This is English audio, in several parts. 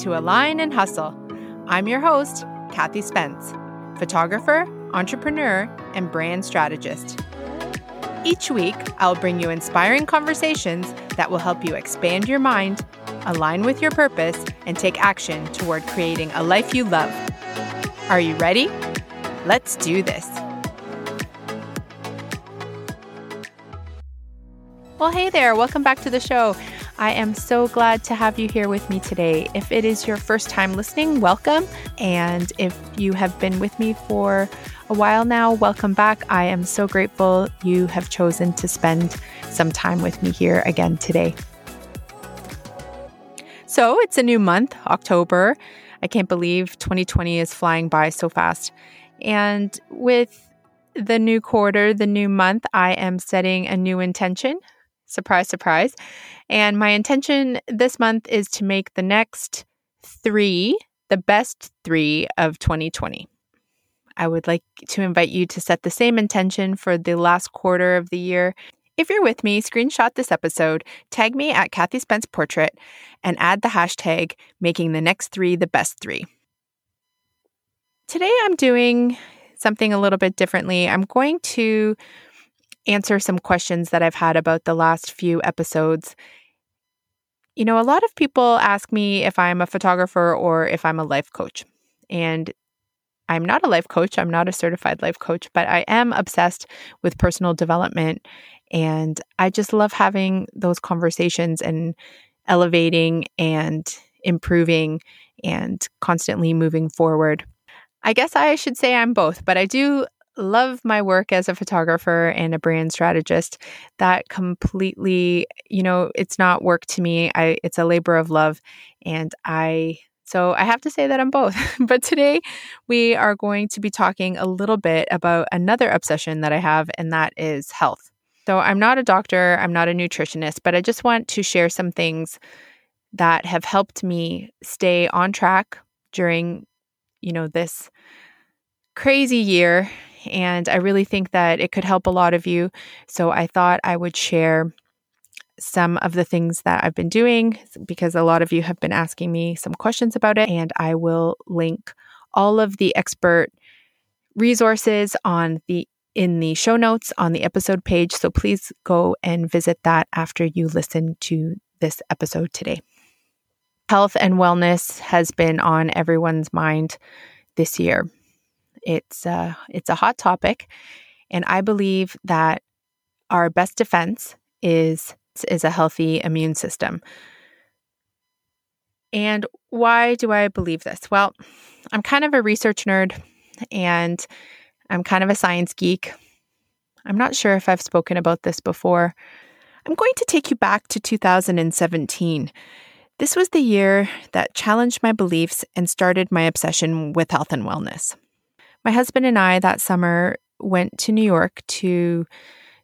to Align and Hustle. I'm your host, Kathy Spence, photographer, entrepreneur, and brand strategist. Each week, I'll bring you inspiring conversations that will help you expand your mind, align with your purpose, and take action toward creating a life you love. Are you ready? Let's do this. Well, hey there, welcome back to the show. I am so glad to have you here with me today. If it is your first time listening, welcome. And if you have been with me for a while now, welcome back. I am so grateful you have chosen to spend some time with me here again today. So it's a new month, October. I can't believe 2020 is flying by so fast. And with the new quarter, the new month, I am setting a new intention Surprise, surprise. And my intention this month is to make the next three the best three of 2020. I would like to invite you to set the same intention for the last quarter of the year. If you're with me, screenshot this episode, tag me at Kathy Spence Portrait, and add the hashtag making the next three the best three. Today I'm doing something a little bit differently. I'm going to answer some questions that I've had about the last few episodes. You know, a lot of people ask me if I'm a photographer or if I'm a life coach. And I'm not a life coach, I'm not a certified life coach, but I am obsessed with personal development. And I just love having those conversations and elevating and improving and constantly moving forward. I guess I should say I'm both, but I do love my work as a photographer and a brand strategist. That completely, you know, it's not work to me. I it's a labor of love and I so I have to say that I'm both. but today we are going to be talking a little bit about another obsession that I have and that is health. So I'm not a doctor, I'm not a nutritionist, but I just want to share some things that have helped me stay on track during you know this crazy year and I really think that it could help a lot of you. So I thought I would share some of the things that I've been doing because a lot of you have been asking me some questions about it. And I will link all of the expert resources on the in the show notes on the episode page. So please go and visit that after you listen to this episode today. Health and wellness has been on everyone's mind this year. It's uh, it's a hot topic, and I believe that our best defense is is a healthy immune system. And why do I believe this? Well, I'm kind of a research nerd and I'm kind of a science geek. I'm not sure if I've spoken about this before. I'm going to take you back to 2017. This was the year that challenged my beliefs and started my obsession with health and wellness. My husband and I that summer went to New York to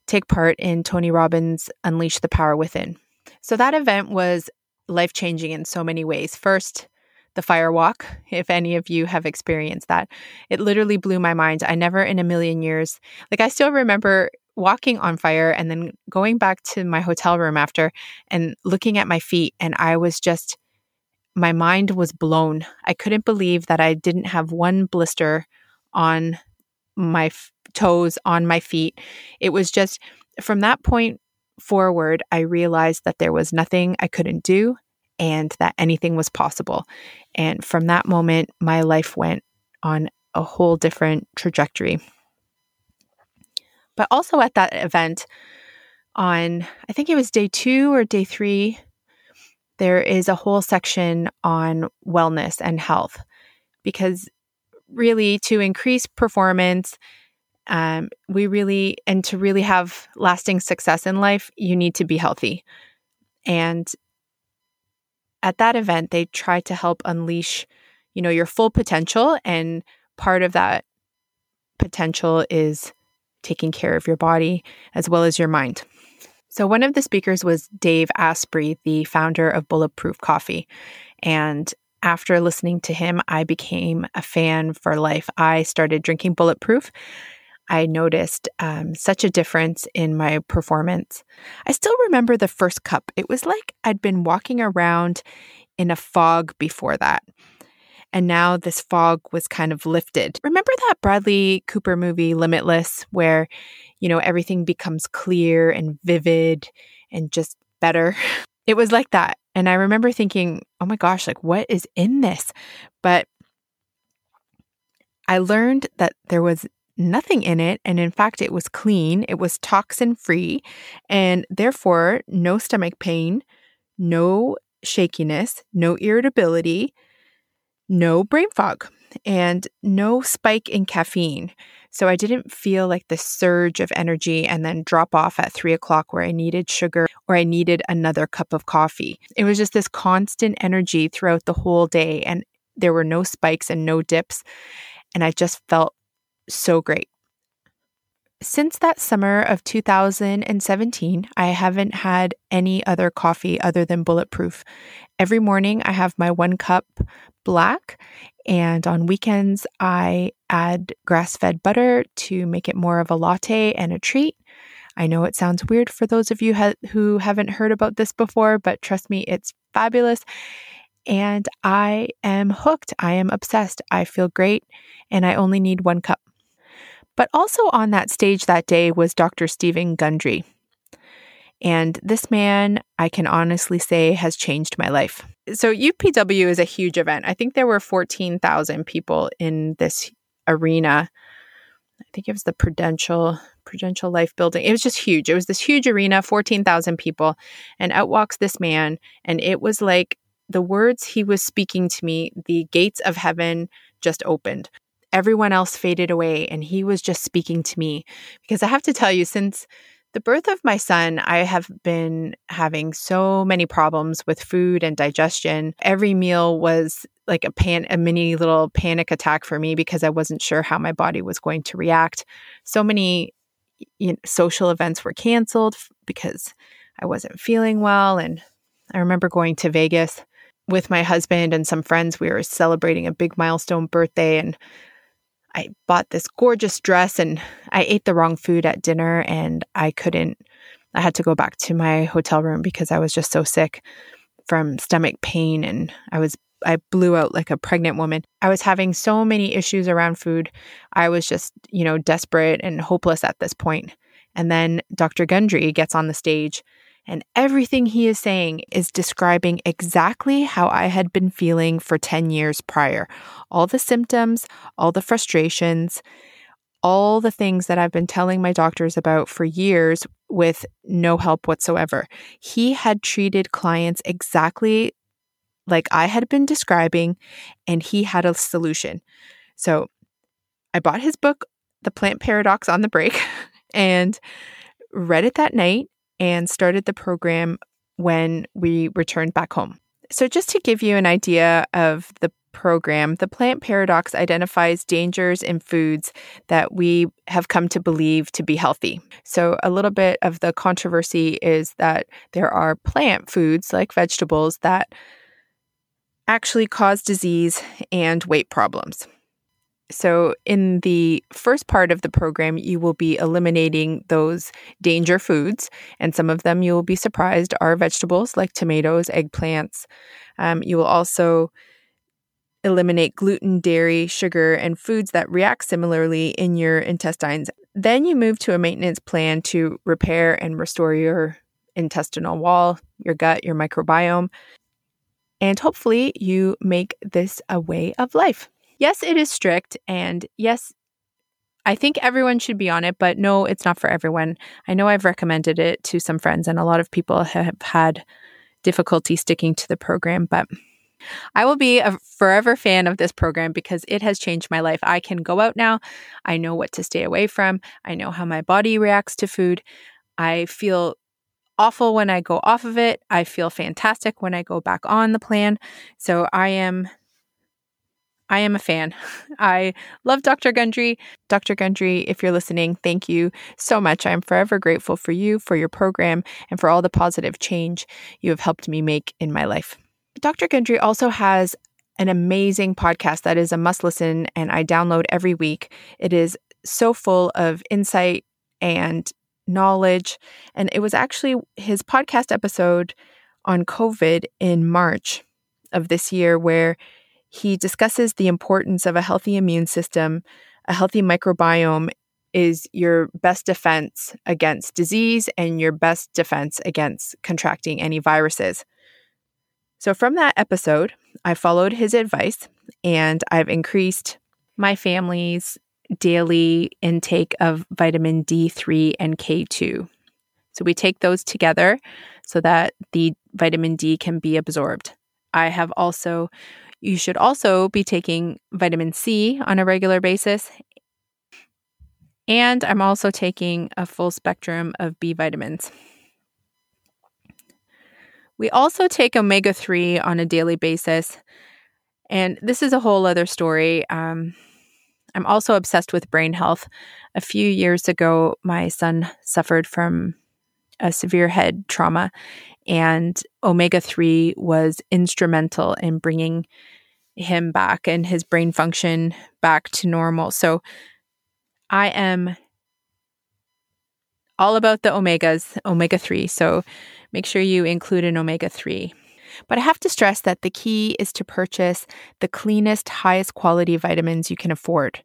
take part in Tony Robbins' Unleash the Power Within. So that event was life changing in so many ways. First, the fire walk, if any of you have experienced that, it literally blew my mind. I never in a million years, like, I still remember walking on fire and then going back to my hotel room after and looking at my feet. And I was just, my mind was blown. I couldn't believe that I didn't have one blister on my f- toes, on my feet. It was just from that point forward, I realized that there was nothing I couldn't do and that anything was possible. And from that moment, my life went on a whole different trajectory. But also at that event, on I think it was day two or day three, there is a whole section on wellness and health because really to increase performance um, we really and to really have lasting success in life you need to be healthy. And at that event they try to help unleash you know your full potential and part of that potential is taking care of your body as well as your mind. So one of the speakers was dave asprey the founder of bulletproof coffee. And after listening to him, I became a fan for life. I started drinking Bulletproof. I noticed um, such a difference in my performance. I still remember the first cup. It was like I'd been walking around in a fog before that. And now this fog was kind of lifted. Remember that Bradley Cooper movie, Limitless, where, you know, everything becomes clear and vivid and just better? It was like that. And I remember thinking, oh my gosh, like what is in this? But I learned that there was nothing in it. And in fact, it was clean, it was toxin free, and therefore no stomach pain, no shakiness, no irritability, no brain fog, and no spike in caffeine. So I didn't feel like the surge of energy and then drop off at three o'clock where I needed sugar or I needed another cup of coffee. It was just this constant energy throughout the whole day. And there were no spikes and no dips. And I just felt so great. Since that summer of 2017, I haven't had any other coffee other than Bulletproof. Every morning, I have my one cup black, and on weekends, I add grass fed butter to make it more of a latte and a treat. I know it sounds weird for those of you ha- who haven't heard about this before, but trust me, it's fabulous. And I am hooked. I am obsessed. I feel great, and I only need one cup. But also on that stage that day was Dr. Stephen Gundry. And this man, I can honestly say, has changed my life. So, UPW is a huge event. I think there were 14,000 people in this arena. I think it was the Prudential Prudential Life Building. It was just huge. It was this huge arena, 14,000 people, and out walks this man. And it was like the words he was speaking to me, the gates of heaven just opened. Everyone else faded away, and he was just speaking to me. Because I have to tell you, since the birth of my son, I have been having so many problems with food and digestion. Every meal was like a pan a mini little panic attack for me because I wasn't sure how my body was going to react. So many you know, social events were canceled because I wasn't feeling well and I remember going to Vegas with my husband and some friends. We were celebrating a big milestone birthday and I bought this gorgeous dress and I ate the wrong food at dinner and I couldn't, I had to go back to my hotel room because I was just so sick from stomach pain and I was, I blew out like a pregnant woman. I was having so many issues around food. I was just, you know, desperate and hopeless at this point. And then Dr. Gundry gets on the stage and everything he is saying is describing exactly how I had been feeling for 10 years prior. All the symptoms, all the frustrations, all the things that I've been telling my doctors about for years with no help whatsoever. He had treated clients exactly like I had been describing, and he had a solution. So I bought his book, The Plant Paradox, on the break and read it that night and started the program when we returned back home. So, just to give you an idea of the program, the plant paradox identifies dangers in foods that we have come to believe to be healthy. So, a little bit of the controversy is that there are plant foods like vegetables that actually cause disease and weight problems. So, in the first part of the program, you will be eliminating those danger foods. And some of them you will be surprised are vegetables like tomatoes, eggplants. Um, you will also eliminate gluten, dairy, sugar, and foods that react similarly in your intestines. Then you move to a maintenance plan to repair and restore your intestinal wall, your gut, your microbiome. And hopefully, you make this a way of life yes, it is strict. And yes, I think everyone should be on it, but no, it's not for everyone. I know I've recommended it to some friends, and a lot of people have had difficulty sticking to the program, but I will be a forever fan of this program because it has changed my life. I can go out now. I know what to stay away from. I know how my body reacts to food. I feel awful when I go off of it. I feel fantastic when I go back on the plan. So I am I am a fan. I love Dr. Gundry. Dr. Gundry, if you're listening, thank you so much. I'm forever grateful for you, for your program, and for all the positive change you have helped me make in my life. Dr. Gundry also has an amazing podcast that is a must listen, and I download every week. It is so full of insight and knowledge. And it was actually his podcast episode on COVID in March of this year where he discusses the importance of a healthy immune system, a healthy microbiome is your best defense against disease and your best defense against contracting any viruses. So, from that episode, I followed his advice and I've increased my family's daily intake of vitamin D3 and K2. So, we take those together so that the vitamin D can be absorbed. I have also, you should also be taking vitamin C on a regular basis. And I'm also taking a full spectrum of B vitamins. We also take omega 3 on a daily basis. And this is a whole other story. Um, I'm also obsessed with brain health. A few years ago, my son suffered from a severe head trauma, and omega 3 was instrumental in bringing him back and his brain function back to normal. So I am all about the omegas, omega 3. So make sure you include an omega 3. But I have to stress that the key is to purchase the cleanest, highest quality vitamins you can afford.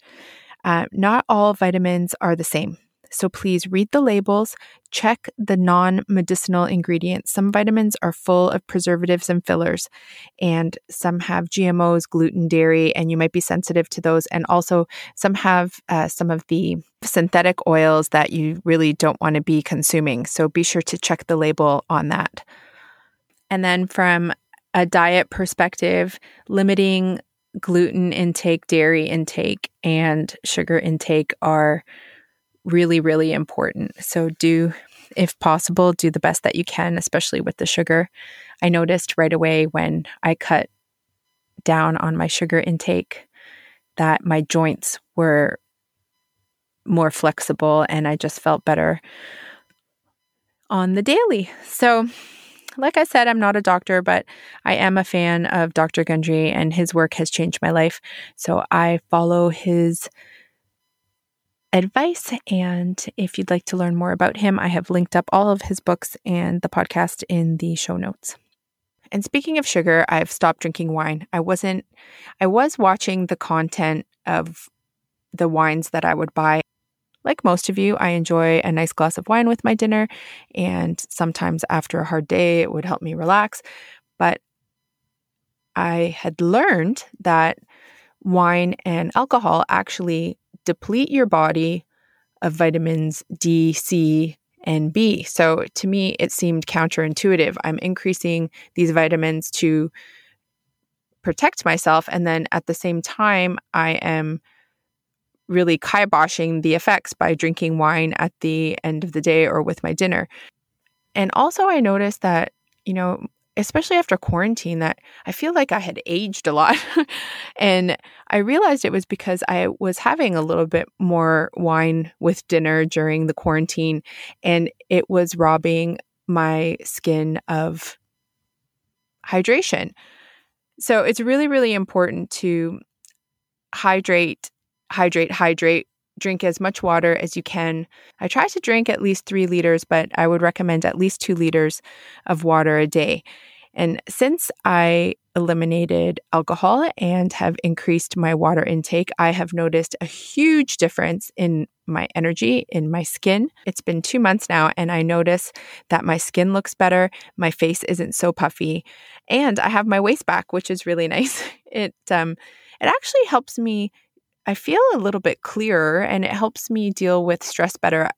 Uh, not all vitamins are the same. So please read the labels, check the non medicinal ingredients. Some vitamins are full of preservatives and fillers, and some have GMOs, gluten, dairy, and you might be sensitive to those. And also, some have uh, some of the synthetic oils that you really don't want to be consuming. So be sure to check the label on that. And then, from a diet perspective, limiting gluten intake, dairy intake, and sugar intake are really, really important. So, do, if possible, do the best that you can, especially with the sugar. I noticed right away when I cut down on my sugar intake that my joints were more flexible and I just felt better on the daily. So, like I said, I'm not a doctor, but I am a fan of Dr. Gundry and his work has changed my life. So I follow his advice. And if you'd like to learn more about him, I have linked up all of his books and the podcast in the show notes. And speaking of sugar, I've stopped drinking wine. I wasn't, I was watching the content of the wines that I would buy. Like most of you, I enjoy a nice glass of wine with my dinner. And sometimes after a hard day, it would help me relax. But I had learned that wine and alcohol actually deplete your body of vitamins D, C, and B. So to me, it seemed counterintuitive. I'm increasing these vitamins to protect myself. And then at the same time, I am really kiboshing the effects by drinking wine at the end of the day or with my dinner. And also, I noticed that, you know, especially after quarantine that I feel like I had aged a lot. and I realized it was because I was having a little bit more wine with dinner during the quarantine and it was robbing my skin of hydration. So it's really, really important to hydrate, hydrate, hydrate drink as much water as you can. I try to drink at least three liters, but I would recommend at least two liters of water a day. And since I eliminated alcohol and have increased my water intake, I have noticed a huge difference in my energy, in my skin. It's been two months now, and I notice that my skin looks better. My face isn't so puffy, and I have my waist back, which is really nice. It um, it actually helps me I feel a little bit clearer and it helps me deal with stress better.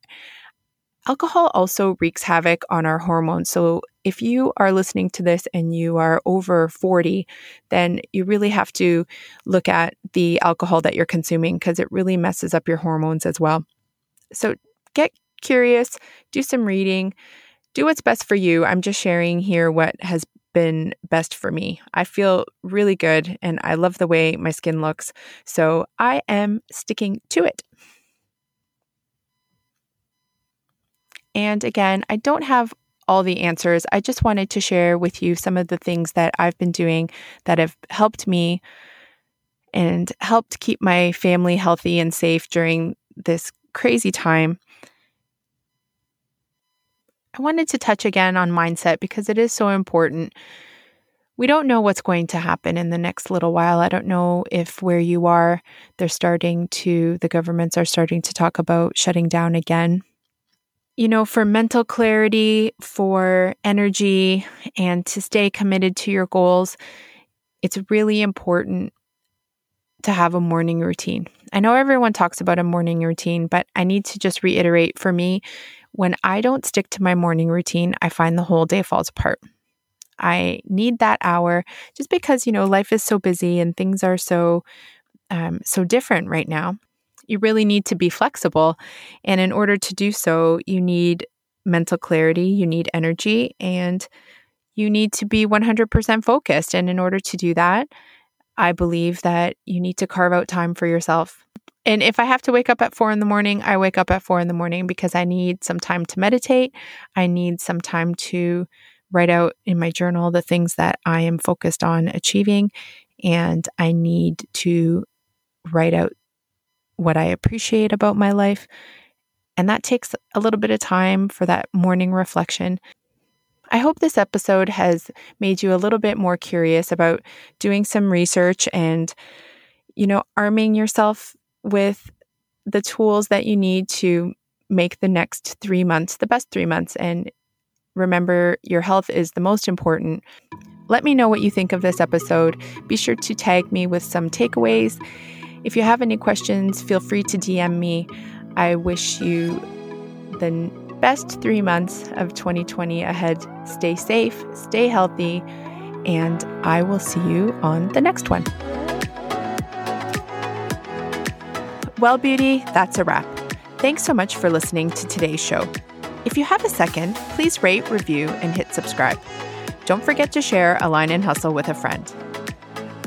Alcohol also wreaks havoc on our hormones. So, if you are listening to this and you are over 40, then you really have to look at the alcohol that you're consuming because it really messes up your hormones as well. So, get curious, do some reading, do what's best for you. I'm just sharing here what has been best for me. I feel really good and I love the way my skin looks. So I am sticking to it. And again, I don't have all the answers. I just wanted to share with you some of the things that I've been doing that have helped me and helped keep my family healthy and safe during this crazy time. I wanted to touch again on mindset because it is so important. we don't know what's going to happen in the next little while. I don't know if where you are, they're starting to, the governments are starting to talk about shutting down again. You know, for mental clarity, for energy, and to stay committed to your goals, it's really important to have a morning routine. I know everyone talks about a morning routine, but I need to just reiterate for me, when I don't stick to my morning routine, I find the whole day falls apart. I need that hour just because, you know, life is so busy and things are so um, so different right now. You really need to be flexible. And in order to do so, you need mental clarity, you need energy, and you need to be 100% focused. And in order to do that, I believe that you need to carve out time for yourself. And if I have to wake up at four in the morning, I wake up at four in the morning because I need some time to meditate. I need some time to write out in my journal the things that I am focused on achieving. And I need to write out what I appreciate about my life. And that takes a little bit of time for that morning reflection. I hope this episode has made you a little bit more curious about doing some research and, you know, arming yourself with the tools that you need to make the next three months the best three months and Remember, your health is the most important. Let me know what you think of this episode. Be sure to tag me with some takeaways. If you have any questions, feel free to DM me. I wish you the best three months of 2020 ahead. Stay safe, stay healthy, and I will see you on the next one. Well, beauty, that's a wrap. Thanks so much for listening to today's show. If you have a second, please rate, review, and hit subscribe. Don't forget to share Align and Hustle with a friend.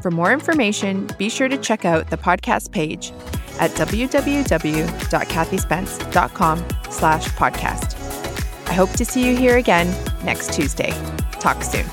For more information, be sure to check out the podcast page at www.kathyspence.com slash podcast. I hope to see you here again next Tuesday. Talk soon.